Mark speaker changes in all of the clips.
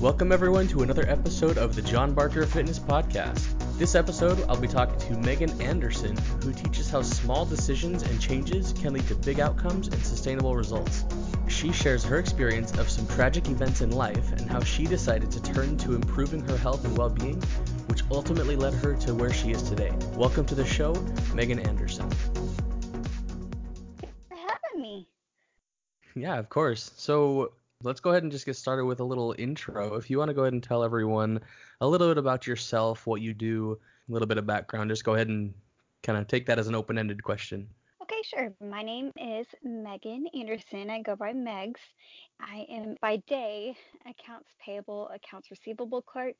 Speaker 1: Welcome, everyone, to another episode of the John Barker Fitness Podcast. This episode, I'll be talking to Megan Anderson, who teaches how small decisions and changes can lead to big outcomes and sustainable results. She shares her experience of some tragic events in life and how she decided to turn to improving her health and well being, which ultimately led her to where she is today. Welcome to the show, Megan Anderson.
Speaker 2: Thanks for having me.
Speaker 1: Yeah, of course. So, let's go ahead and just get started with a little intro. If you want to go ahead and tell everyone a little bit about yourself, what you do, a little bit of background, just go ahead and kind of take that as an open ended question.
Speaker 2: Okay, sure. My name is Megan Anderson. I go by Megs. I am by day accounts payable, accounts receivable clerk,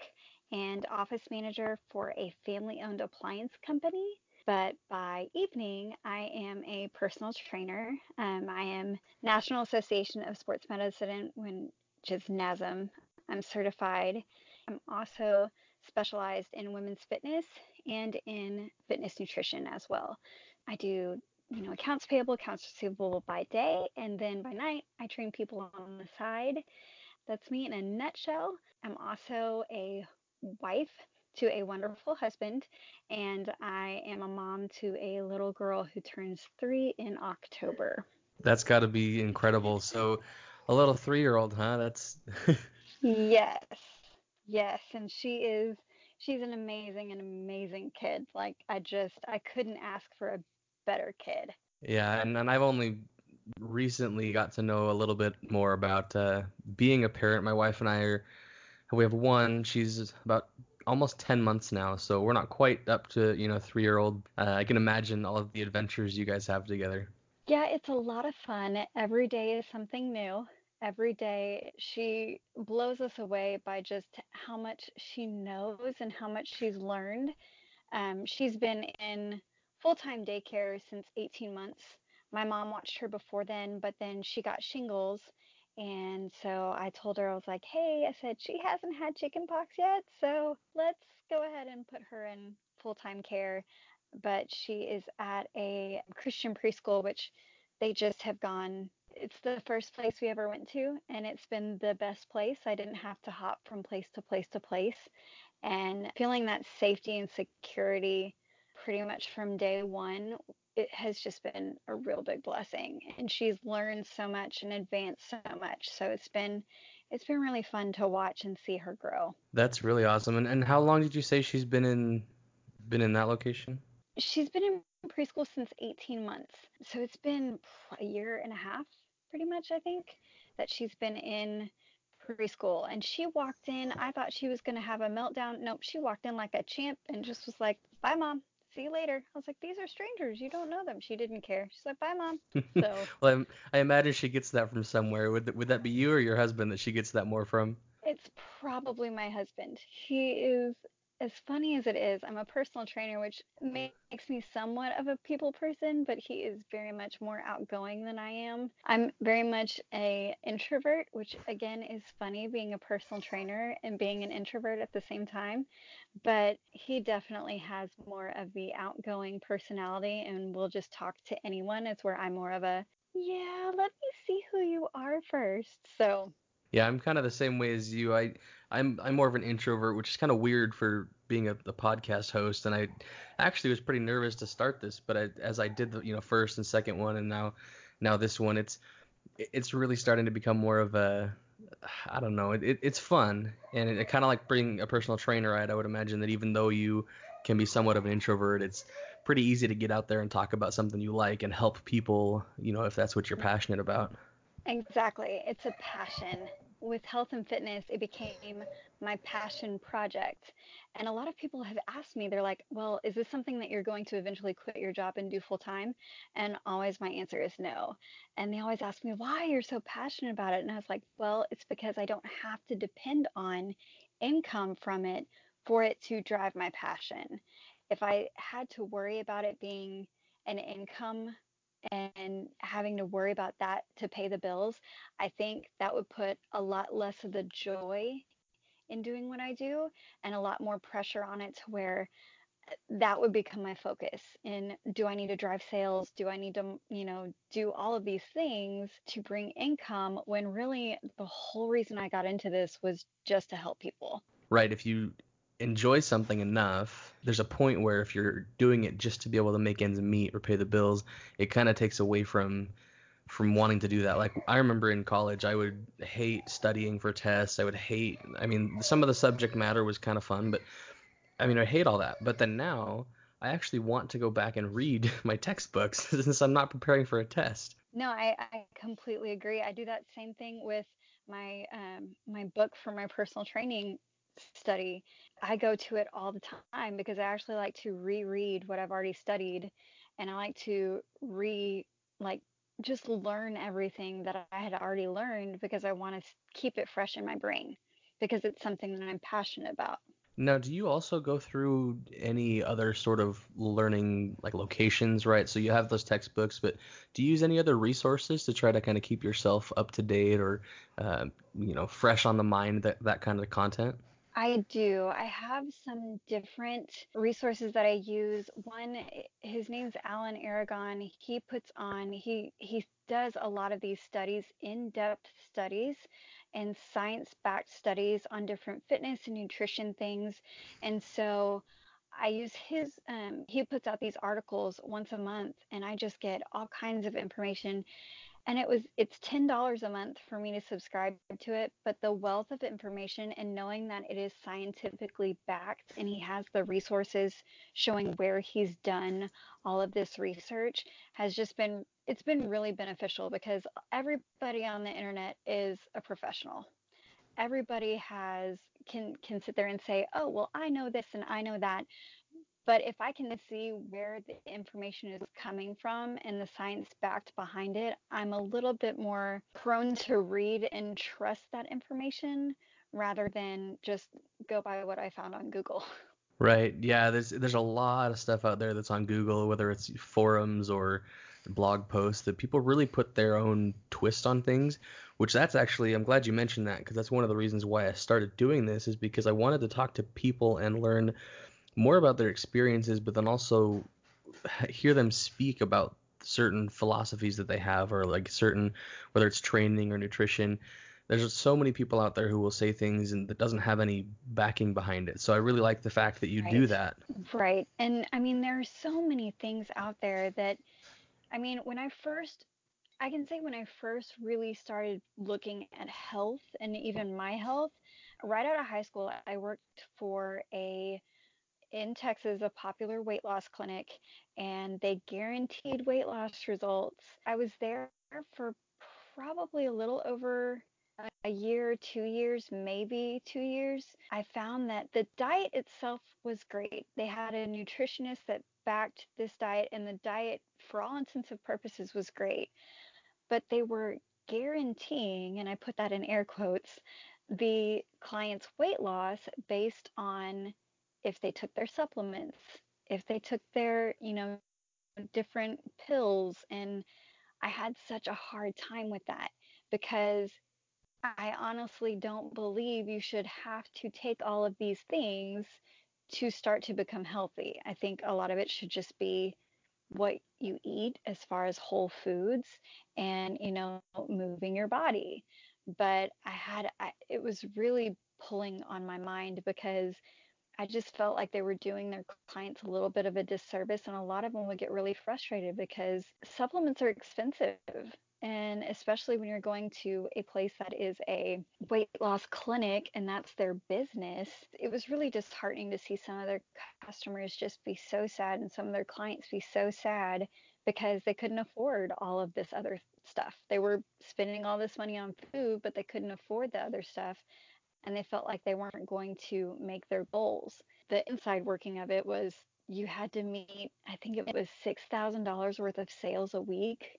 Speaker 2: and office manager for a family owned appliance company. But by evening, I am a personal trainer. Um, I am National Association of Sports Medicine, which is NASM. I'm certified. I'm also specialized in women's fitness and in fitness nutrition as well. I do, you know, accounts payable, accounts receivable by day, and then by night, I train people on the side. That's me in a nutshell. I'm also a wife to a wonderful husband, and I am a mom to a little girl who turns three in October.
Speaker 1: That's got to be incredible. So, a little three year old, huh? That's.
Speaker 2: yes, yes, and she is. She's an amazing, an amazing kid. Like I just, I couldn't ask for a better kid.
Speaker 1: Yeah, and, and I've only recently got to know a little bit more about uh, being a parent. My wife and I are, we have one. She's about almost 10 months now, so we're not quite up to, you know, three year old. Uh, I can imagine all of the adventures you guys have together.
Speaker 2: Yeah, it's a lot of fun. Every day is something new. Every day she blows us away by just how much she knows and how much she's learned. Um, she's been in full time daycare since 18 months. My mom watched her before then, but then she got shingles and so I told her, I was like, hey, I said, she hasn't had chickenpox yet. So let's go ahead and put her in full time care. But she is at a Christian preschool, which they just have gone. It's the first place we ever went to, and it's been the best place. I didn't have to hop from place to place to place. And feeling that safety and security pretty much from day one it has just been a real big blessing and she's learned so much and advanced so much so it's been it's been really fun to watch and see her grow.
Speaker 1: That's really awesome and, and how long did you say she's been in been in that location?
Speaker 2: She's been in preschool since 18 months so it's been a year and a half pretty much i think that she's been in preschool and she walked in i thought she was going to have a meltdown nope she walked in like a champ and just was like bye mom see you later. I was like, these are strangers. You don't know them. She didn't care. She's like, bye, mom. So.
Speaker 1: well, I, I imagine she gets that from somewhere. Would would that be you or your husband that she gets that more from?
Speaker 2: It's probably my husband. He is as funny as it is, I'm a personal trainer, which mm. makes me somewhat of a people person, but he is very much more outgoing than I am. I'm very much a introvert, which again is funny being a personal trainer and being an introvert at the same time. But he definitely has more of the outgoing personality and will just talk to anyone. It's where I'm more of a yeah, let me see who you are first. So
Speaker 1: yeah, I'm kind of the same way as you. I I'm I'm more of an introvert, which is kind of weird for being a, a podcast host. And I actually was pretty nervous to start this, but I, as I did the you know first and second one, and now now this one, it's it's really starting to become more of a I don't know. It, it's fun, and it, it kind of like bring a personal trainer. Right? I would imagine that even though you can be somewhat of an introvert, it's pretty easy to get out there and talk about something you like and help people. You know, if that's what you're passionate about.
Speaker 2: Exactly. It's a passion. With health and fitness, it became my passion project. And a lot of people have asked me, they're like, well, is this something that you're going to eventually quit your job and do full time? And always my answer is no. And they always ask me why you're so passionate about it. And I was like, well, it's because I don't have to depend on income from it for it to drive my passion. If I had to worry about it being an income and having to worry about that to pay the bills, I think that would put a lot less of the joy in doing what I do and a lot more pressure on it to where eh, that would become my focus in do I need to drive sales? Do I need to, you know, do all of these things to bring income when really the whole reason I got into this was just to help people.
Speaker 1: Right. If you enjoy something enough, there's a point where if you're doing it just to be able to make ends meet or pay the bills, it kind of takes away from from wanting to do that. Like I remember in college, I would hate studying for tests. I would hate. I mean, some of the subject matter was kind of fun, but I mean, I hate all that. But then now, I actually want to go back and read my textbooks since I'm not preparing for a test.
Speaker 2: No, I, I completely agree. I do that same thing with my um, my book for my personal training study. I go to it all the time because I actually like to reread what I've already studied, and I like to re like just learn everything that I had already learned because I want to keep it fresh in my brain because it's something that I'm passionate about.
Speaker 1: Now, do you also go through any other sort of learning like locations, right? So you have those textbooks, but do you use any other resources to try to kind of keep yourself up to date or, uh, you know, fresh on the mind that that kind of content?
Speaker 2: I do. I have some different resources that I use. One, his name's Alan Aragon. He puts on he he does a lot of these studies, in-depth studies and science-backed studies on different fitness and nutrition things. And so I use his um, he puts out these articles once a month and I just get all kinds of information and it was it's ten dollars a month for me to subscribe to it but the wealth of information and knowing that it is scientifically backed and he has the resources showing where he's done all of this research has just been it's been really beneficial because everybody on the internet is a professional. Everybody has can can sit there and say oh well i know this and i know that but if I can see where the information is coming from and the science backed behind it, I'm a little bit more prone to read and trust that information rather than just go by what I found on Google.
Speaker 1: Right. Yeah, there's there's a lot of stuff out there that's on Google, whether it's forums or blog posts that people really put their own twist on things, which that's actually I'm glad you mentioned that because that's one of the reasons why I started doing this is because I wanted to talk to people and learn more about their experiences, but then also hear them speak about certain philosophies that they have or like certain whether it's training or nutrition. There's so many people out there who will say things and that doesn't have any backing behind it. So i really like the fact that you
Speaker 2: right.
Speaker 1: do that.
Speaker 2: Right. And i mean there are so many things out there that i mean when i first i can say when i first really started looking at health and even my health right out of high school i worked for a in Texas a popular weight loss clinic and they guaranteed weight loss results. I was there for probably a little over a year, two years, maybe two years. I found that the diet itself was great. They had a nutritionist that backed this diet, and the diet, for all intents and purposes, was great. But they were guaranteeing, and I put that in air quotes, the client's weight loss based on if they took their supplements, if they took their, you know, different pills. And I had such a hard time with that because I honestly don't believe you should have to take all of these things to start to become healthy. I think a lot of it should just be what you eat as far as whole foods and, you know, moving your body. But I had, I, it was really pulling on my mind because I just felt like they were doing their clients a little bit of a disservice, and a lot of them would get really frustrated because supplements are expensive. And especially when you're going to a place that is a weight loss clinic and that's their business, it was really disheartening to see some of their customers just be so sad and some of their clients be so sad because they couldn't afford all of this other stuff. They were spending all this money on food, but they couldn't afford the other stuff and they felt like they weren't going to make their goals. The inside working of it was you had to meet, I think it was $6,000 worth of sales a week.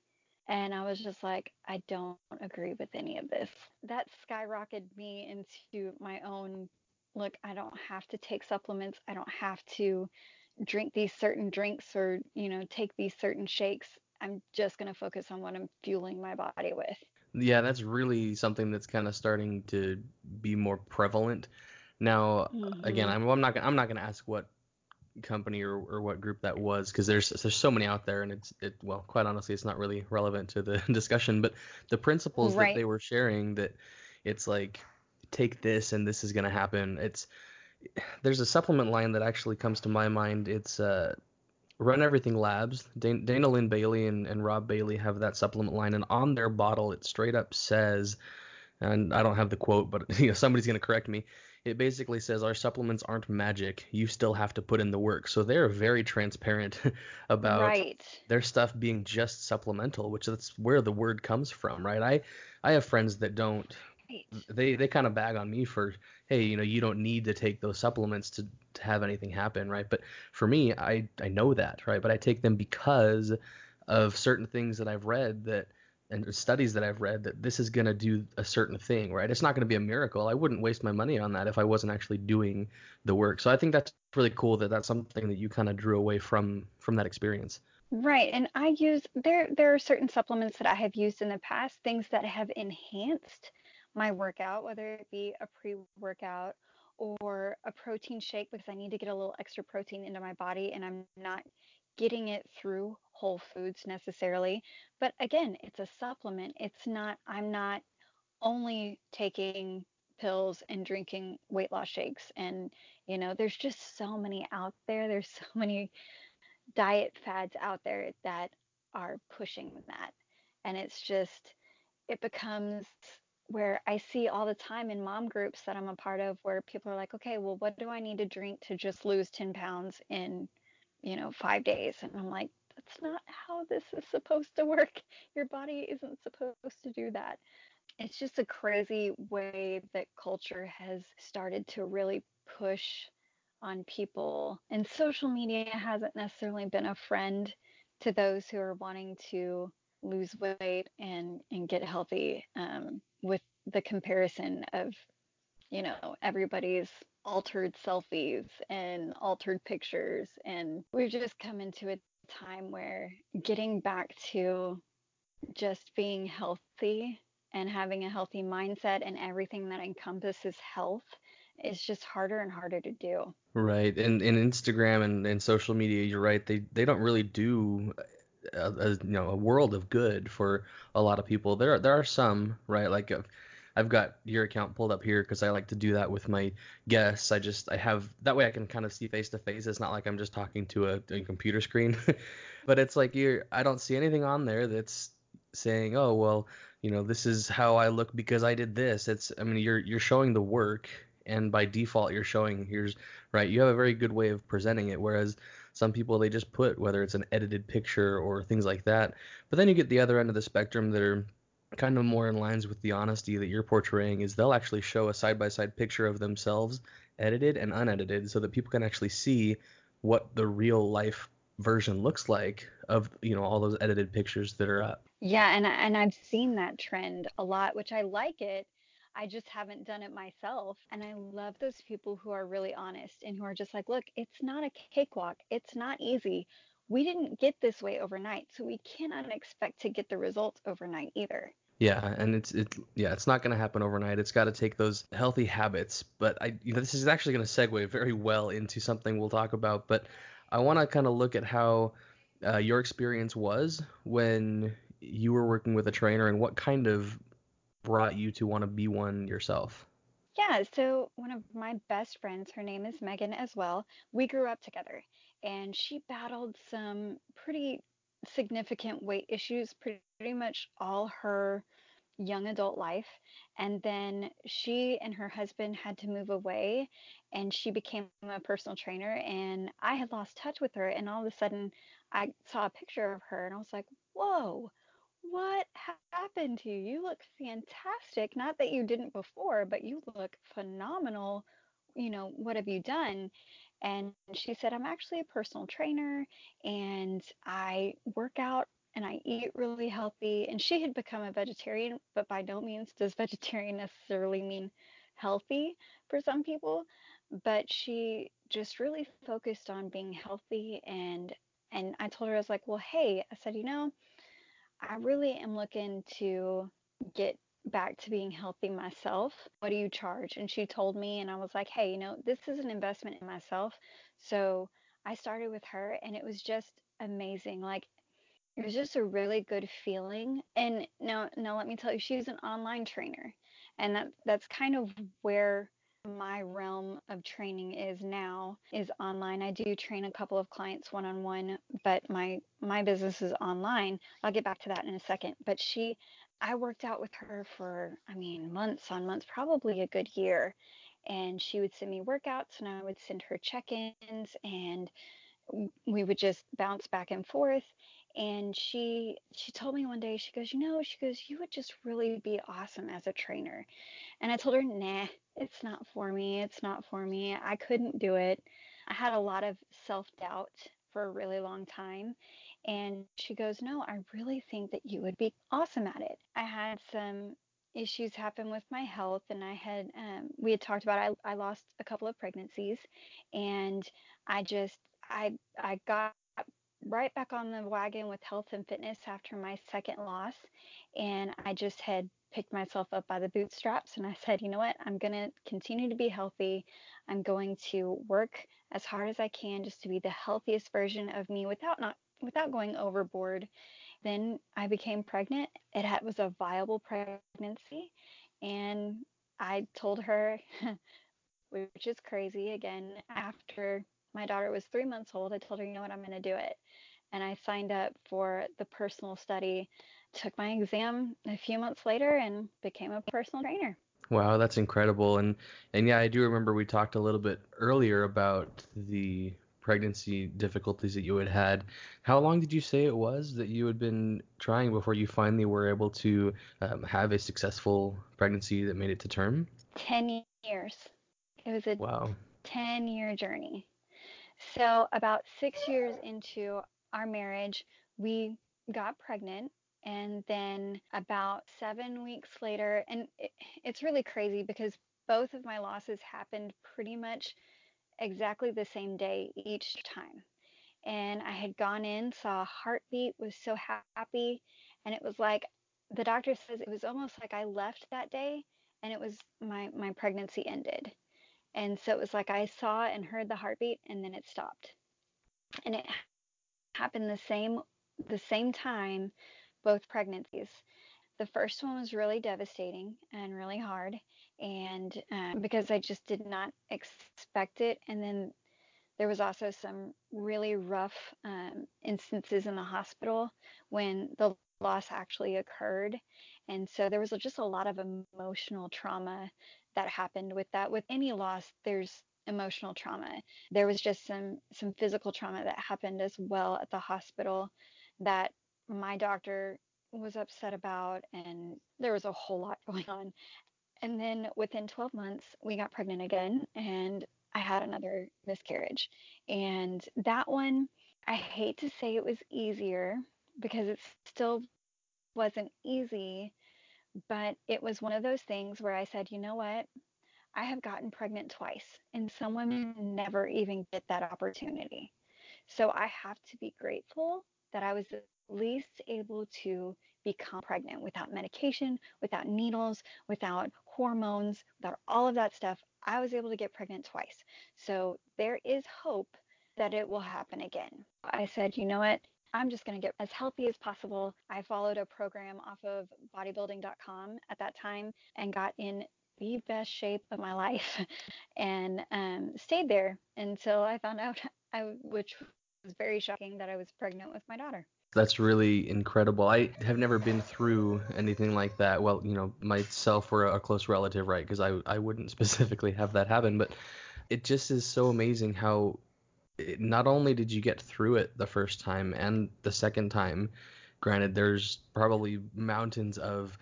Speaker 2: And I was just like, I don't agree with any of this. That skyrocketed me into my own look, I don't have to take supplements. I don't have to drink these certain drinks or, you know, take these certain shakes. I'm just going to focus on what I'm fueling my body with.
Speaker 1: Yeah, that's really something that's kind of starting to be more prevalent. Now, mm-hmm. again, I'm, I'm not I'm not going to ask what company or, or what group that was because there's there's so many out there and it's it well quite honestly it's not really relevant to the discussion but the principles
Speaker 2: Right.
Speaker 1: that they were sharing that it's like take this and this is going to happen it's there's a supplement line that actually comes to my mind it's uh Run Everything Labs. Dan- Dana Linn Bailey and, and Rob Bailey have that supplement line, and on their bottle it straight up says, and I don't have the quote, but you know somebody's gonna correct me. It basically says our supplements aren't magic. You still have to put in the work. So they're very transparent about
Speaker 2: Right.
Speaker 1: their stuff being just supplemental, which that's where the word comes from, right? I I have friends that don't
Speaker 2: Right.
Speaker 1: they they kind of bag on me for hey you know you don't need to take those supplements to, to have anything happen right? But for me i i know that right? But i take them because of certain things that i've read that and studies that i've read that this is going to do a certain thing right? It's not going to be a miracle. I wouldn't waste my money on that if i wasn't actually doing the work. So i think that's really cool that that's something that you kind of drew away from from that experience.
Speaker 2: Right. And I use there there are certain supplements that I have used in the past, things that have enhanced my workout, whether it be a pre-workout or a protein shake because I need to get a little extra protein into my body and I'm not getting it through whole foods necessarily. But again, it's a supplement. It's not I'm not only taking pills and drinking weight loss shakes and you know, there's just so many out there. There's so many diet fads out there that are pushing that. And it's just, it becomes where I see all the time in mom groups that I'm a part of where people are like, okay, well, what do I need to drink to just lose 10 pounds in, you know, five days? And I'm like, that's not how this is supposed to work. Your body isn't supposed to do that. It's just a crazy way that culture has started to really push on people. And social media hasn't necessarily been a friend to those who are wanting to lose weight and and get healthy um, with the comparison of you know everybody's altered selfies and altered pictures and we've just come into a time where getting back to just being healthy and having a healthy mindset and everything that encompasses health is just harder and harder to do.
Speaker 1: Right, and in Instagram and, and social media, you're right. They they don't really do a, a you know a world of good for a lot of people. There are, there are some right like I've, I've got your account pulled up here because I like to do that with my guests. I just I have that way I can kind of see face to face. It's not like I'm just talking to a, a computer screen, but it's like you're I don't see anything on there that's saying oh well you know this is how I look because I did this. It's I mean you're you're showing the work and by default you're showing here's right you have a very good way of presenting it whereas some people they just put whether it's an edited picture or things like that but then you get the other end of the spectrum that are kind of more in lines with the honesty that you're portraying is they'll actually show a side by side picture of themselves edited and unedited so that people can actually see what the real life version looks like of you know all those edited pictures that are up
Speaker 2: Yeah, and and I've seen that trend a lot, which I like it. I just haven't done it myself. And I love those people who are really honest and who are just like, look, it's not a cakewalk. It's not easy. We didn't get this way overnight, so we cannot expect to get the results overnight either.
Speaker 1: Yeah, and it's it yeah, it's not going to happen overnight. It's got to take those healthy habits. But I you know this is actually going to segue very well into something we'll talk about, but I want to kind of look at how uh, your experience was when you were working with a trainer and what kind of brought you to want to be one yourself.
Speaker 2: Yeah, so one of my best friends, her name is Megan as well. We grew up together, and she battled some pretty significant weight issues pretty much all her young adult life. And then she and her husband had to move away, and she became a personal trainer. And I had lost touch with her, and all of a sudden, I saw a picture of her, and I was like, whoa what happened to you? You look fantastic. Not that you didn't before, but you look phenomenal. You know, what have you done? And she said, I'm actually a personal trainer and I work out and I eat really healthy. And she had become a vegetarian, but by no means does vegetarian necessarily mean healthy for some people. But she just really focused on being healthy and and I told her I was like, "Well, hey," I said, "You know, I really am looking to get back to being healthy myself. What do you charge? And she told me, and I was like, hey, you know, this is an investment in myself. So I started with her and it was just amazing. Like it was just a really good feeling. And now now let me tell you, she's an online trainer. And that that's kind of where my realm of training is now is online. I do train a couple of clients one on one, but my my business is online. I'll get back to that in a second. But she I worked out with her for I mean months on months, probably a good year. And she would send me workouts and I would send her check-ins and we would just bounce back and forth and she she told me one day she goes you know she goes you would just really be awesome as a trainer. And i told her nah it's not for me it's not for me i couldn't do it. I had a lot of self-doubt for a really long time and she goes no i really think that you would be awesome at it. I had some issues happen with my health and i had um, we had talked about I, I lost a couple of pregnancies and i just I I got right back on the wagon with health and fitness after my second loss and I just had picked myself up by the bootstraps and I said, "You know what? I'm going to continue to be healthy. I'm going to work as hard as I can just to be the healthiest version of me without not without going overboard." Then I became pregnant. It had, was a viable pregnancy and I told her which is crazy again after my daughter was three months old, I told her, you know what, I'm going to do it. And I signed up for the personal study, took my exam a few months later, and became a personal trainer.
Speaker 1: Wow, that's incredible. And and yeah, I do remember we talked a little bit earlier about the pregnancy difficulties that you had had. How long did you say it was that you had been trying before you finally were able to um, have a successful pregnancy that made it to term?
Speaker 2: 10 years. It was a
Speaker 1: wow.
Speaker 2: 10 year journey. So, about six years into our marriage, we got pregnant. And then about seven weeks later, and it, it's really crazy because both of my losses happened pretty much exactly the same day each time. And I had gone in, saw a heartbeat, was so happy. And it was like the doctor says it was almost like I left that day and it was my, my pregnancy ended. And so it was like I saw and heard the heartbeat and then it stopped. And it happened the same the same time both pregnancies. The first one was really devastating and really hard and um, because I just did not expect it and then there was also some really rough um, instances in the hospital when the loss actually occurred and so there was just a lot of emotional trauma that happened with that. With any loss, there's emotional trauma. There was just some some physical trauma that happened as well at the hospital that my doctor was upset about and there was a whole lot going on. And then within 12 months, we got pregnant again and I had another miscarriage. And that one, I hate to say it was easier because it still wasn't easy but it was one of those things where I said, you know what? I have gotten pregnant twice, and some women never even get that opportunity. So I have to be grateful that I was at least able to become pregnant without medication, without needles, without hormones, without all of that stuff. I was able to get pregnant twice. So there is hope that it will happen again. I said, you know what? I'm just going to get as healthy as possible. I followed a program off of bodybuilding.com at that time and got in the best shape of my life and um, stayed there until I found out, I, which was very shocking, that I was pregnant with my daughter.
Speaker 1: That's really incredible. I have never been through anything like that. Well, you know, myself or a close relative, right? Because I, I wouldn't specifically have that happen, but it just is so amazing how not only did you get through it the first time and the second time, granted, there's probably mountains of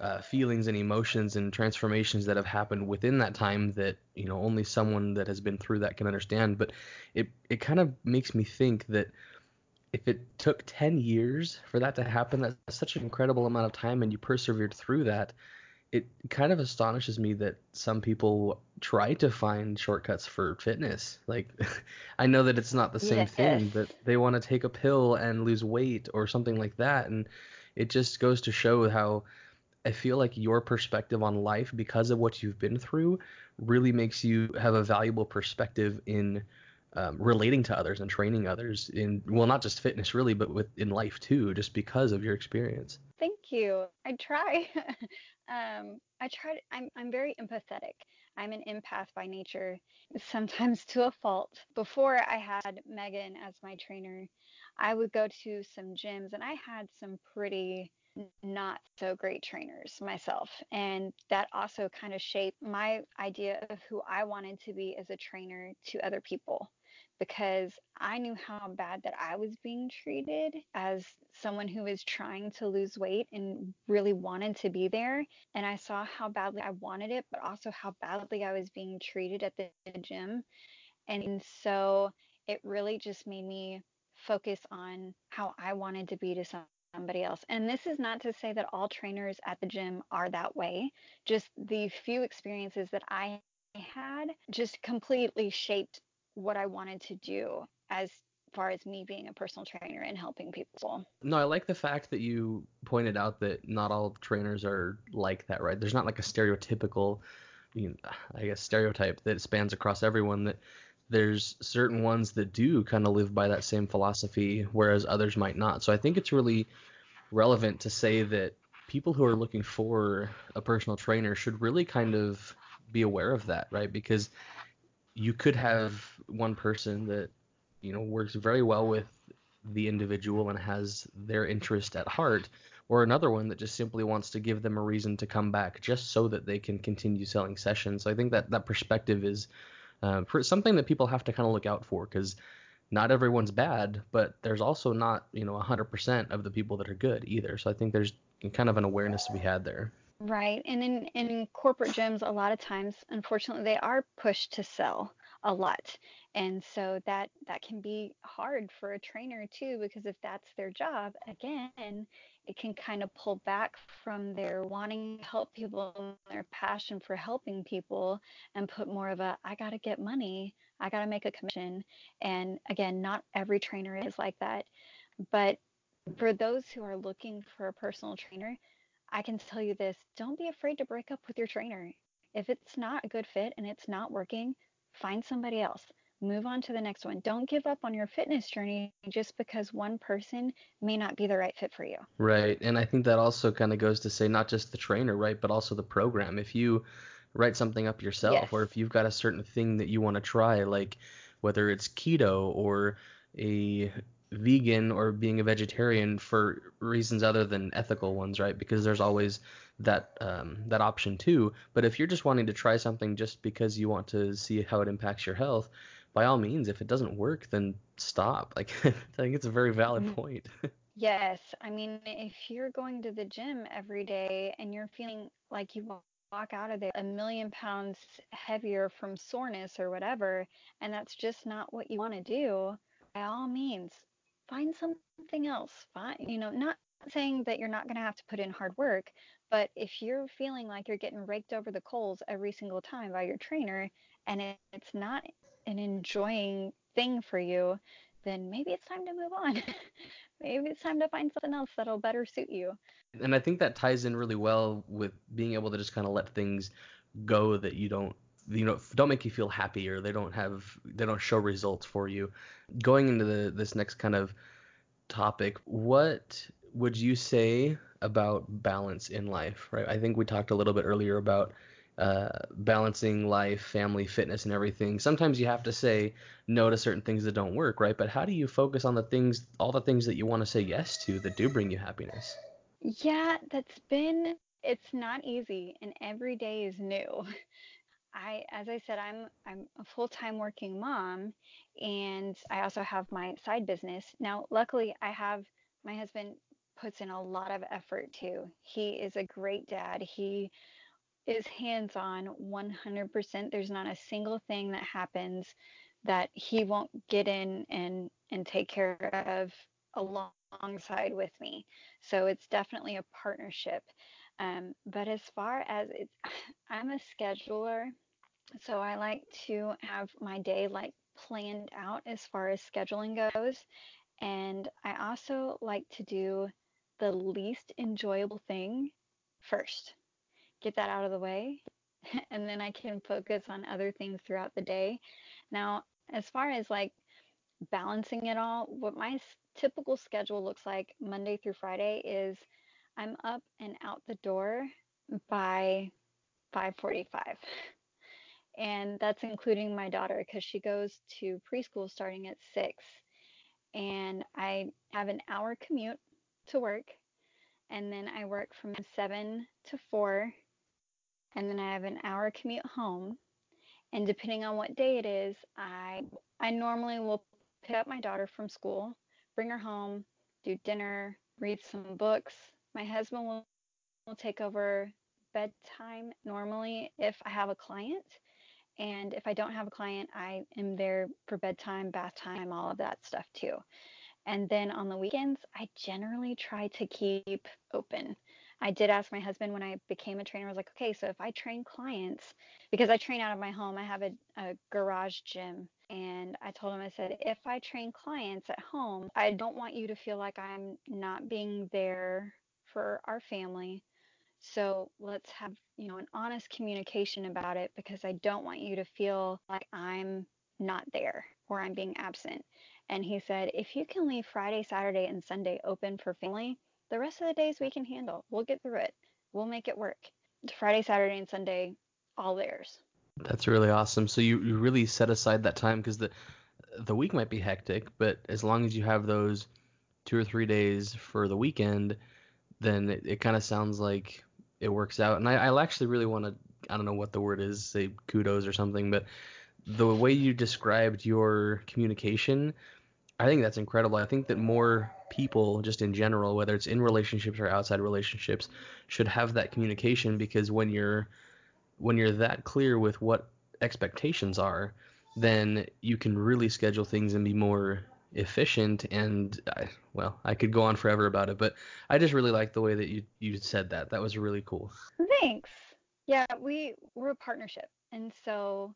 Speaker 1: uh, feelings and emotions and transformations that have happened within that time that you know only someone that has been through that can understand. But it it kind of makes me think that if it took 10 years for that to happen, that's such an incredible amount of time, and you persevered through that it kind of astonishes me that some people try to find shortcuts for fitness. Like, I know that it's not the same yes. thing, but they want to take a pill and lose weight or something like that. And it just goes to show how I feel like your perspective on life, because of what you've been through, really makes you have a valuable perspective in um, relating to others and training others in well not just fitness really but with in life too just because of your experience.
Speaker 2: Thank you. I try. Um, i try I'm, I'm very empathetic. I'm an empath by nature sometimes to a fault. Before i had megan as my trainer i would go to some gyms and i had some pretty not so great trainers myself. And that also kind of shaped my idea of who I wanted to be as a trainer to other people because I knew how bad that I was being treated as someone who was trying to lose weight and really wanted to be there. And I saw how badly I wanted it, but also how badly I was being treated at the gym. And so it really just made me focus on how I wanted to be to some somebody else. And this is not to say that all trainers at the gym are that way. Just the few experiences that I had just completely shaped what I wanted to do as far as me being a personal trainer and helping people.
Speaker 1: No, I like the fact that you pointed out that not all trainers are like that, right? There's not like a stereotypical, you know, I guess, stereotype that spans across everyone. That there's certain ones that do kind of live by that same philosophy, whereas others might not. So I think it's really relevant to say that people who are looking for a personal trainer should really kind of be aware of that, right? Because you could have one person that you know works very well with the individual and has their interest at heart or another one that just simply wants to give them a reason to come back just so that they can continue selling sessions. So I think that that perspective is uh, something that people have to kind of look out for because not everyone's bad, but there's also not, you know, 100% of the people that are good either. So I think there's kind of an awareness to be had there.
Speaker 2: Right. And in, in corporate gyms, a lot of times, unfortunately, they are pushed to sell a lot. And so that that can be hard for a trainer too, because if that's their job, again, it can kind of pull back from their wanting to help people their passion for helping people and put more of a I gotta get money, I gotta make a commission. And again, not every trainer is like that. But for those who are looking for a personal trainer, I can tell you this don't be afraid to break up with your trainer. If it's not a good fit and it's not working, find somebody else. Move on to the next one. Don't give up on your fitness journey just because one person may not be the right fit for you.
Speaker 1: Right. And I think that also kind of goes to say not just the trainer, right, but also the program. If you write something up yourself yes. or if you've got a certain thing that you want to try, like whether it's keto or a vegan or being a vegetarian for reasons other than ethical ones, right? Because there's always that um, that option too. But if you're just wanting to try something just because you want to see how it impacts your health, by all means, if it doesn't work, then stop. Like I think it's a very valid mm-hmm. point.
Speaker 2: yes, I mean if you're going to the gym every day and you're feeling like you walk out of there a million pounds heavier from soreness or whatever, and that's just not what you want to do, by all means, find something else. Find, you know, not saying that you're not going to have to put in hard work, but if you're feeling like you're getting raked over the coals every single time by your trainer and it's not an enjoying thing for you, then maybe it's time to move on. maybe it's time to find something else that'll better suit you.
Speaker 1: And I think that ties in really well with being able to just kind of let things go that you don't you know don't make you feel happy or they don't have they don't show results for you. Going into the, this next kind of topic what would you say about balance in life right? I think we talked a little bit earlier about uh, balancing life family fitness and everything. Sometimes you have to say no to certain things that don't work right? But how do you focus on the things all the things that you want to say yes to that do bring you happiness?
Speaker 2: Yeah that's been it's not easy and every day is new I, as I said, I'm I'm a full-time working mom, and I also have my side business. Now, luckily, I have my husband puts in a lot of effort too. He is a great dad. He is hands-on 100%. There's not a single thing that happens that he won't get in and and take care of alongside with me. So it's definitely a partnership. Um, but as far as it's, I'm a scheduler so I like to have my day like planned out as far as scheduling goes. And I also like to do the least enjoyable thing first. Get that out of the way. And then I can focus on other things throughout the day. Now, as far as like balancing it all, what my typical schedule looks like Monday through Friday is I'm up and out the door by 5:45. And that's including my daughter because she goes to preschool starting at 6. And I have an hour commute to work and then I work from 7 to 4 and then I have an hour commute home. And depending on what day it is, I I normally will pick up my daughter from school, bring her home, do dinner, read some books. My husband will, will take over bedtime normally if I have a client. And if I don't have a client, I am there for bedtime, bath time, all of that stuff too. And then on the weekends, I generally try to keep open. I did ask my husband when I became a trainer, I was like, okay, so if I train clients, because I train out of my home, I have a, a garage gym. And I told him, I said, if I train clients at home, I don't want you to feel like I'm not being there for our family. So let's have, you know, an honest communication about it because I don't want you to feel like I'm not there or I'm being absent. And he said, if you can leave Friday, Saturday, and Sunday open for family, the rest of the days we can handle. We'll get through it. We'll make it work. Friday, Saturday, and Sunday, all theirs.
Speaker 1: That's really awesome. So you, you really set aside that time because the the week might be hectic, but as long as you have those two or three days for the weekend, then it, it kind of sounds like it works out. And I, I actually really want to I don't know what the word is, say kudos or something, but the way you described your communication I think that's incredible. I think that more people, just in general, whether it's in relationships or outside relationships, should have that communication because when you're when you're that clear with what expectations are, then you can really schedule things and be more efficient. And I, well, I could go on forever about it, but I just really like the way that you you said that. That was really cool.
Speaker 2: Thanks. Yeah, we we're a partnership, and so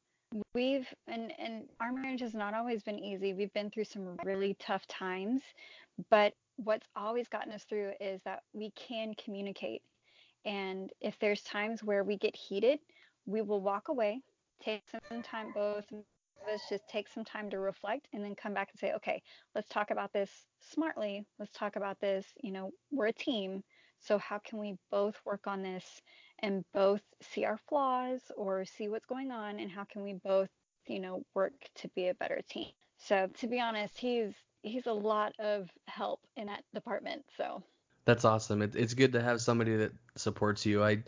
Speaker 2: We've and and our marriage has not always been easy. We've been through some really tough times, but what's always gotten us through is that we can communicate. And if there's times where we get heated, we will walk away, take some time both us just take some time to reflect and then come back and say, "Okay, let's talk about this smartly. Let's talk about this, you know, we're a team. So how can we both work on this and both see our flaws or see what's going on? And how can we both you know work to be a better team? So to be honest he's he's a lot of help in that department so.
Speaker 1: That's awesome. It, it's good to have somebody that supports you. I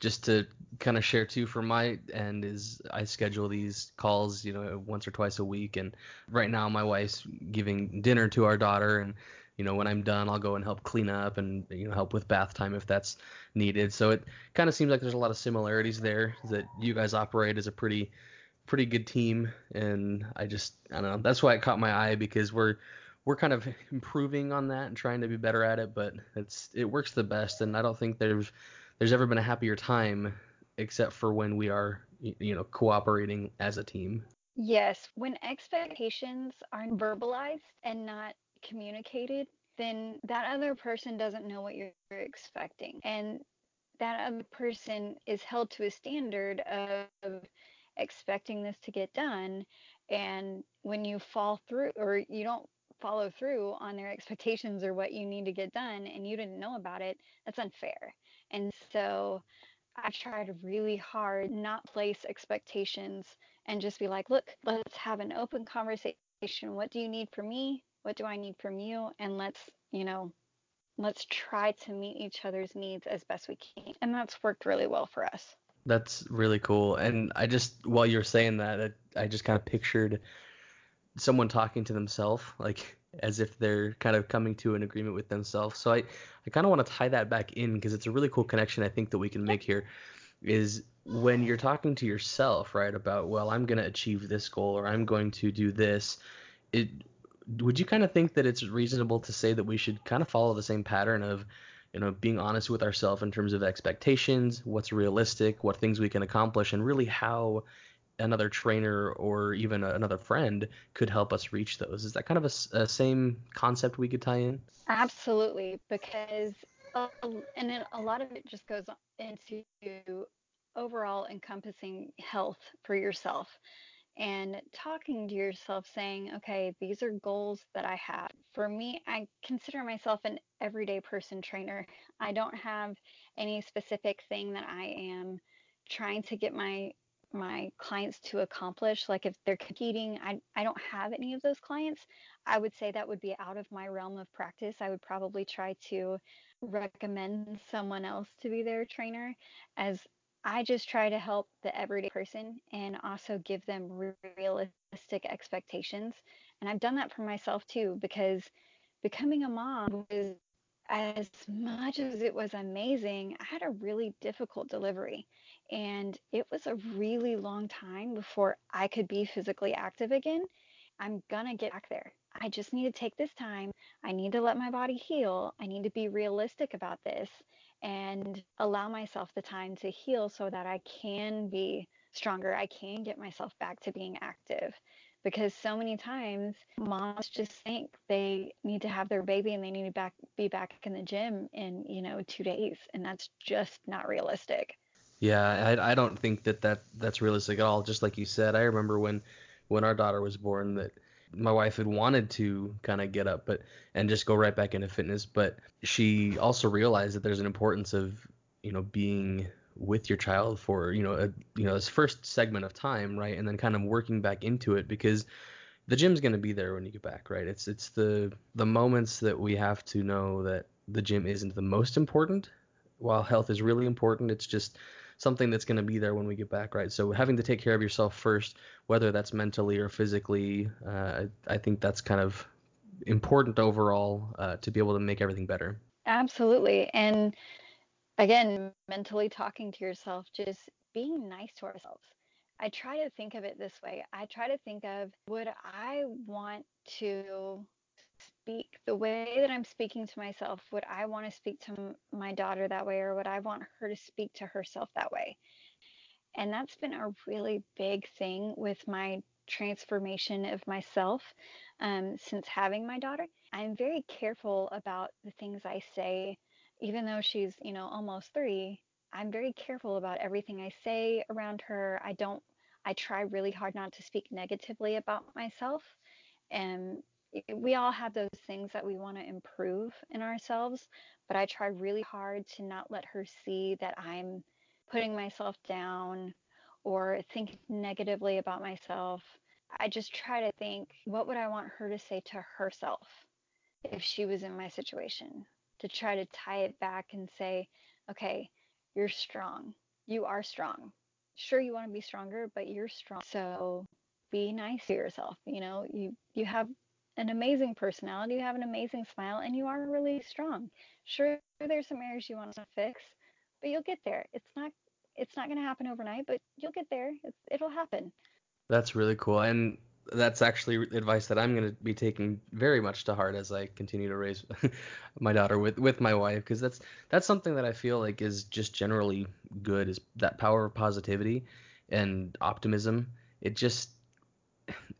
Speaker 1: just to kind of share too from my end is I schedule these calls, you know, once or twice a week. And right now my wife's giving dinner to our daughter, and you know, when I'm done, I'll go and help clean up and you know help with bath time if that's needed. So it kind of seems like there's a lot of similarities there that you guys operate as a pretty pretty good team and I just I don't know that's why it caught my eye because we're we're kind of improving on that and trying to be better at it but it's it works the best and I don't think there's there's ever been a happier time except for when we are you know cooperating as a team.
Speaker 2: Yes, when expectations aren't verbalized and not communicated, then that other person doesn't know what you're expecting. And that other person is held to a standard of expecting this to get done. And when you fall through or you don't follow through on their expectations or what you need to get done and you didn't know about it, that's unfair. And so I've tried really hard not place expectations and just be like, look, let's have an open conversation. What do you need from me? what do I need from you? And let's, you know, let's try to meet each other's needs as best we can. And that's worked really well for us.
Speaker 1: That's really cool. And I just, while you're saying that, I just kind of pictured someone talking to themselves, like as if they're kind of coming to an agreement with themselves. So I, I kind of want to tie that back in because it's a really cool connection I think that we can make here. Is when you're talking to yourself, right, about, well, I'm going to achieve this goal or I'm going to do this, it would you kind of think that it's reasonable to say that we should kind of follow the same pattern of you know being honest with ourselves in terms of expectations what's realistic what things we can accomplish and really how another trainer or even another friend could help us reach those is that kind of a, a same concept we could tie in
Speaker 2: absolutely because uh, and then a lot of it just goes into overall encompassing health for yourself and talking to yourself saying, okay, these are goals that I have. For me, I consider myself an everyday person trainer. I don't have any specific thing that I am trying to get my my clients to accomplish like if they're competing I, I don't have any of those clients i would say that would be out of my realm of practice i would probably try to recommend someone else to be their trainer as I just try to help the everyday person and also give them realistic expectations. And I've done that for myself too because becoming a mom was as much as it was amazing, I had a really difficult delivery. And it was a really long time before I could be physically active again. I'm going to get back there. I just need to take this time. I need to let my body heal. I need to be realistic about this and allow myself the time to heal so that I can be stronger. I can get myself back to being active because so many times moms just think they need to have their baby and they need to back be back in the gym in you know two days and that's just not realistic
Speaker 1: yeah I, I don't think that, that that's realistic at all. Just like you said i remember when when our daughter was born that my wife had wanted to kind of get up but and just go right back into fitness. But she also realized that there's an importance of you know being with your child for you know a you know this first segment of time right? And then kind of working back into it because the gym's going to be there when you get back right? It's it's the the moments that we have to know that the gym isn't the most important. While health is really important it's just something that's going to be there when we get back, right? So having to take care of yourself first, whether that's mentally or physically, uh, I think that's kind of important overall uh, to be able to make everything better.
Speaker 2: Absolutely. And again, mentally talking to yourself, just being nice to ourselves. I try to think of it this way. I try to think of would I want to speak the way that I'm speaking to myself, would I want to speak to my daughter that way or would I want her to speak to herself that way? And that's been a really big thing with my transformation of myself um, since having my daughter. I'm very careful about the things I say, even though she's, you know, almost three. I'm very careful about everything I say around her. I don't, I try really hard not to speak negatively about myself. And we all have those things that we want to improve in ourselves, but I try really hard to not let her see that I'm putting myself down or think negatively about myself. I just try to think, what would I want her to say to herself if she was in my situation? To try to tie it back and say, okay, you're strong. You are strong. Sure, you want to be stronger, but you're strong. So be nice to yourself. You know, you you have an amazing personality, you have an amazing smile, and you are really strong. Sure, there's some areas you want to fix, but you'll get there. It's not it's not going to happen overnight, but you'll get there. It's, it'll happen.
Speaker 1: That's really cool, and that's actually advice that I'm going to be taking very much to heart as I continue to raise my daughter with with my wife because that's that's something that I feel like is just generally good is that power of positivity and optimism. It just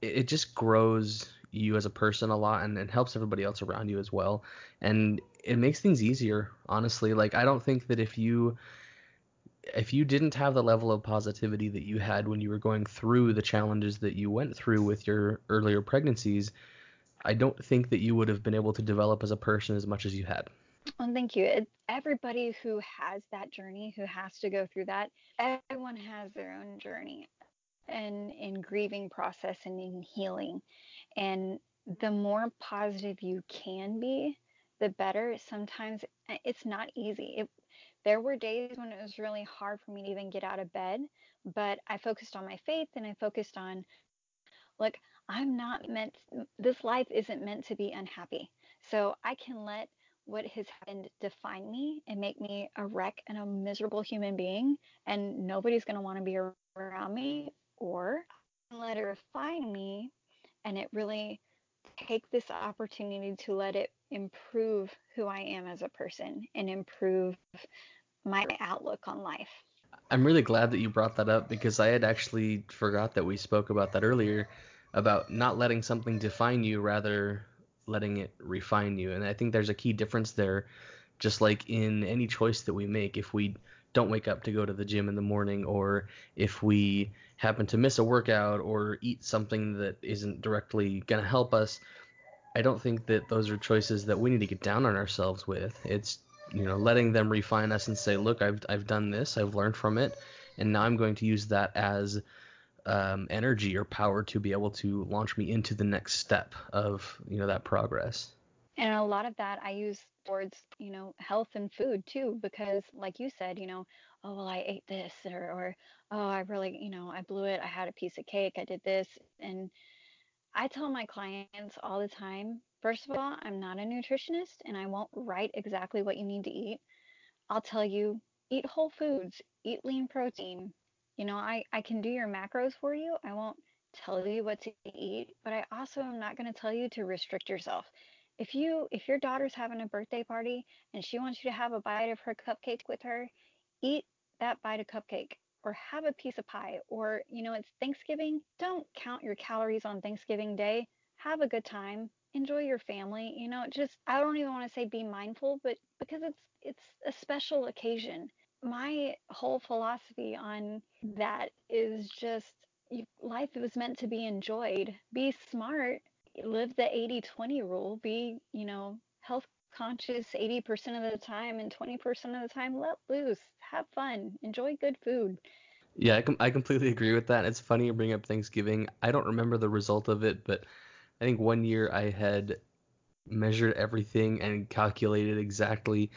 Speaker 1: it just grows you as a person a lot and, and helps everybody else around you as well. And it makes things easier, honestly. Like I don't think that if you if you didn't have the level of positivity that you had when you were going through the challenges that you went through with your earlier pregnancies, I don't think that you would have been able to develop as a person as much as you had.
Speaker 2: Well, thank you. It, everybody who has that journey, who has to go through that, everyone has their own journey and in grieving process and in healing. And the more positive you can be, the better. Sometimes eh, it's not easy. It, there were days when it was really hard for me to even get out of bed, but I focused on my faith and I focused on, look, I'm not meant, this life isn't meant to be unhappy. So I can let what has happened define me and make me a wreck and a miserable human being, and nobody's going to want to be around me, or let it refine me and it really take this opportunity to let it improve who I am as a person and improve my outlook on life.
Speaker 1: I'm really glad that you brought that up because I had actually forgot that we spoke about that earlier about not letting something define you, rather letting it refine you. And I think there's a key difference there, just like in any choice that we make. If we don't wake up to go to the gym in the morning or if we happen to miss a workout or eat something that isn't directly going to help us i don't think that those are choices that we need to get down on ourselves with. It's you know letting them refine us and say look i've i've done this i've learned from it and now i'm going to use that as um, energy or power to be able to launch me into the next step of you know that progress
Speaker 2: and a lot of that I use towards, you know, health and food too, because like you said, you know, oh, well, I ate this or, or, oh, I really, you know, I blew it. I had a piece of cake. I did this. And I tell my clients all the time, first of all, I'm not a nutritionist and I won't write exactly what you need to eat. I'll tell you, eat whole foods, eat lean protein. You know, I, I can do your macros for you. I won't tell you what to eat, but I also am not going to tell you to restrict yourself if you if your daughter's having a birthday party and she wants you to have a bite of her cupcake with her, eat that bite of cupcake or have a piece of pie or you know it's Thanksgiving, don't count your calories on Thanksgiving day. Have a good time. Enjoy your family. You know, just I don't even want to say be mindful, but because it's it's a special occasion. My whole philosophy on that is just you, life was meant to be enjoyed. Be smart live the 80 20 rule be you know health conscious 80% of the time and 20% of the time let loose have fun enjoy good food.
Speaker 1: Yeah I, com- I completely agree with that. It's funny you bring up thanksgiving. I don't remember the result of it but i think one year i had measured everything and calculated exactly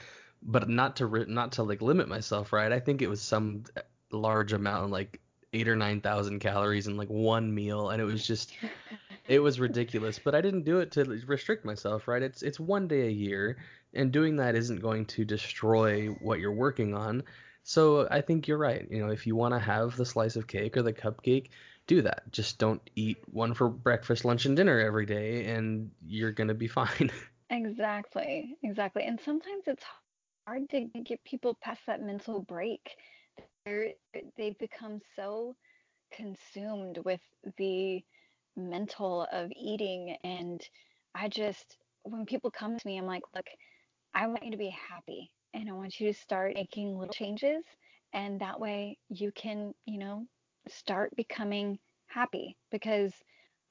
Speaker 1: but not to ri- not to like limit myself right? I think it was some eh, large amount like eight or nine thousand calories in like one meal and it was just it was ridiculous, but I didn't do it to restrict myself, right? It's it's one day a year, and doing that isn't going to destroy what you're working on. So I think you're right. You know, if you want to have the slice of cake or the cupcake, do that. Just don't eat one for breakfast, lunch, and dinner every day, and you're gonna be fine.
Speaker 2: Exactly, exactly. And sometimes it's hard to get people past that mental break. They're, they've become so consumed with the mental of eating. And I just when people come to me I'm like, "Look, I want you to be happy and I want you to start making little changes. And that way you can, you know, start becoming happy. Because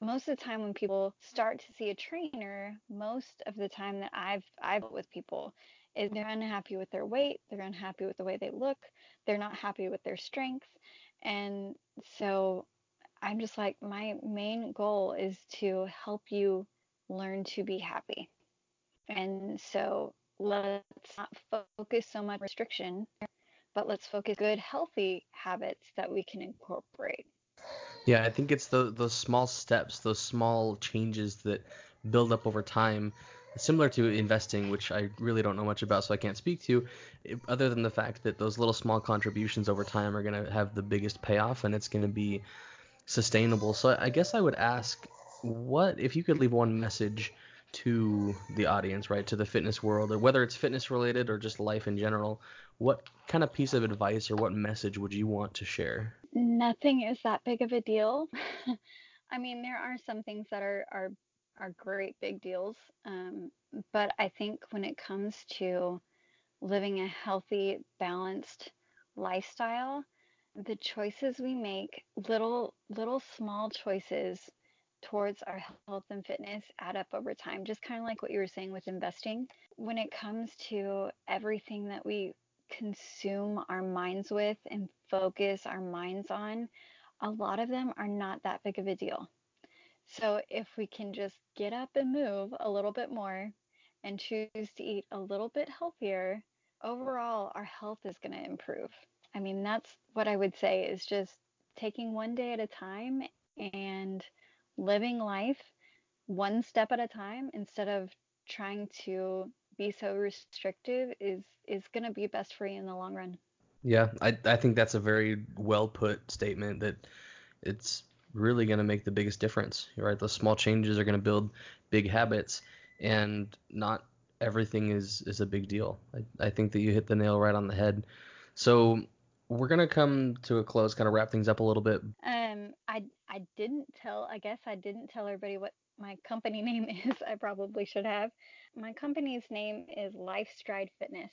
Speaker 2: most of the time when people start to see a trainer, most of the time that I've I've with people is they're unhappy with their weight, they're unhappy with the way they look, they're not happy with their strength. And so I'm just like, my main goal is to help you learn to be happy. And so let's not focus so much restriction, but let's focus good, healthy habits that we can incorporate.
Speaker 1: Yeah, I think it's the those small steps, those small changes that build up over time, similar to investing, which I really don't know much about, so I can't speak to, other than the fact that those little small contributions over time are going to have the biggest payoff, and it's going to be sustainable. So I guess I would ask, what if you could leave one message to the audience, right, to the fitness world, or whether it's fitness related or just life in general, what kind of piece of advice or what message would you want to share?
Speaker 2: Nothing is that big of a deal. I mean, there are some things that are are are great big deals, um, but I think when it comes to living a healthy, balanced lifestyle, the choices we make, little little small choices towards our health and fitness add up over time. Just kind of like what you were saying with investing. When it comes to everything that we consume our minds with and focus our minds on, a lot of them are not that big of a deal. So if we can just get up and move a little bit more and choose to eat a little bit healthier, overall our health is going to improve. I mean, that's what I would say is just taking one day at a time and living life one step at a time instead of trying to be so restrictive is is going to be best for you in the long run.
Speaker 1: Yeah, I I think that's a very well put statement that it's really going to make the biggest difference. Right, those small changes are going to build big habits, and not everything is is a big deal. I, I think that you hit the nail right on the head. So we're gonna come to a close, kind of wrap things up a little bit.
Speaker 2: Um, I I didn't tell. I guess I didn't tell everybody what my company name is. I probably should have. My company's name is Lifestride Fitness,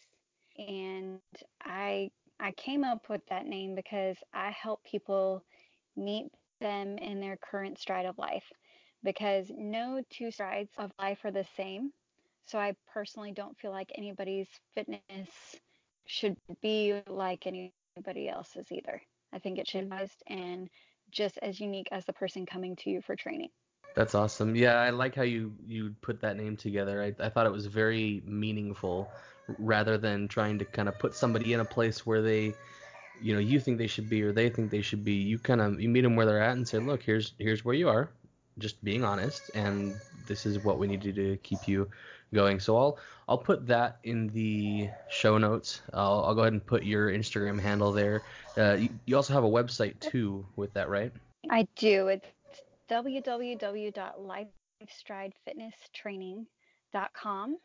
Speaker 2: and I I came up with that name because I help people meet them in their current stride of life because no two strides of life are the same. So I personally don't feel like anybody's fitness should be like anybody else's either. I think it should be mm-hmm. and just as unique as the person coming to you for training.
Speaker 1: That's awesome. Yeah, I like how you you put that name together. I, I thought it was very meaningful rather than trying to kind of put somebody in a place where they you know you think they should be or they think they should be you kind of you meet them where they're at and say look here's here's where you are. Just being honest and this is what we need to do to keep you going. So i'll i'll put that in the show notes. I'll, I'll go ahead and put your instagram handle there. Uh, you, you also have a website too with that right?
Speaker 2: I do. It's www.lifestridefitnesstraining.com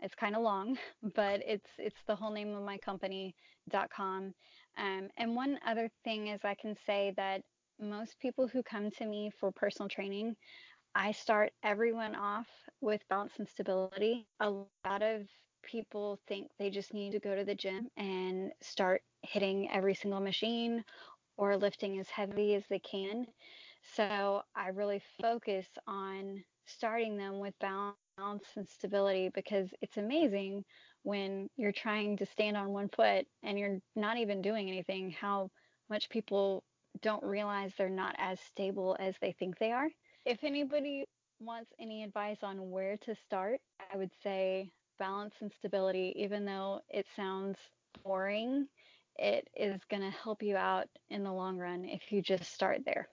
Speaker 2: it's kind of long but it's it's the whole name of my company.com um, and one other thing is I can say that most people who come to me for personal training, I start everyone off with balance and stability. A lot of people think they just need to go to the gym and start hitting every single machine or lifting as heavy as they can. So I really focus on starting them with balance and stability because it's amazing when you're trying to stand on one foot and you're not even doing anything, how much people don't realize they're not as stable as they think they are. If anybody wants any advice on where to start, I would say balance and stability, even though it sounds boring, it is going to help you out in the long run if you just start there.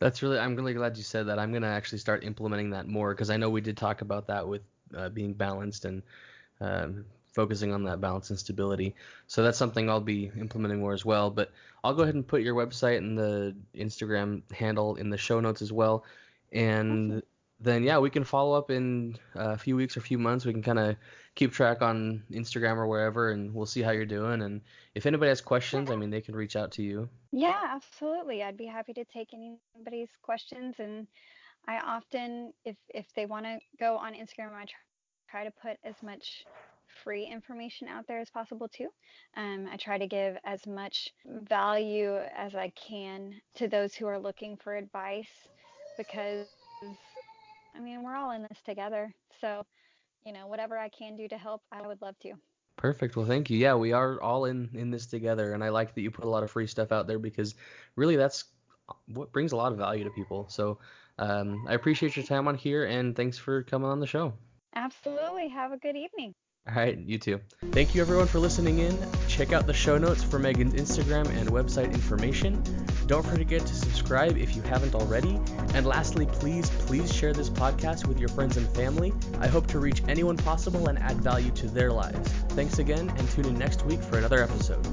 Speaker 1: That's really, I'm really glad you said that. I'm going to actually start implementing that more because I know we did talk about that with uh, being balanced and um, focusing on that balance and stability. So that's something I'll be implementing more as well. But I'll go ahead and put your website and the Instagram handle in the show notes as well. And then yeah, we can follow up in uh, a few weeks or a few months. We can kind of keep track on Instagram or wherever, and we'll see how you're doing. And if anybody has questions, I mean, they can reach out to you.
Speaker 2: Yeah, absolutely. I'd be happy to take anybody's questions and. I often, if if they want to go on Instagram, I try, try to put as much free information out there as possible too. Um, I try to give as much value as I can to those who are looking for advice because, I mean, we're all in this together. So, you know, whatever I can do to help, I would love to.
Speaker 1: Perfect. Well, thank you. Yeah, we are all in in this together, and I like that you put a lot of free stuff out there because really that's what brings a lot of value to people. So um, I appreciate your time on here, and thanks for coming on the show.
Speaker 2: Absolutely. Have a good evening.
Speaker 1: All right, you too. Thank you everyone for listening in. Check out the show notes for Megan's Instagram and website information. Don't forget to subscribe if you haven't already. And lastly, please, please share this podcast with your friends and family. I hope to reach anyone possible and add value to their lives. Thanks again, and tune in next week for another episode.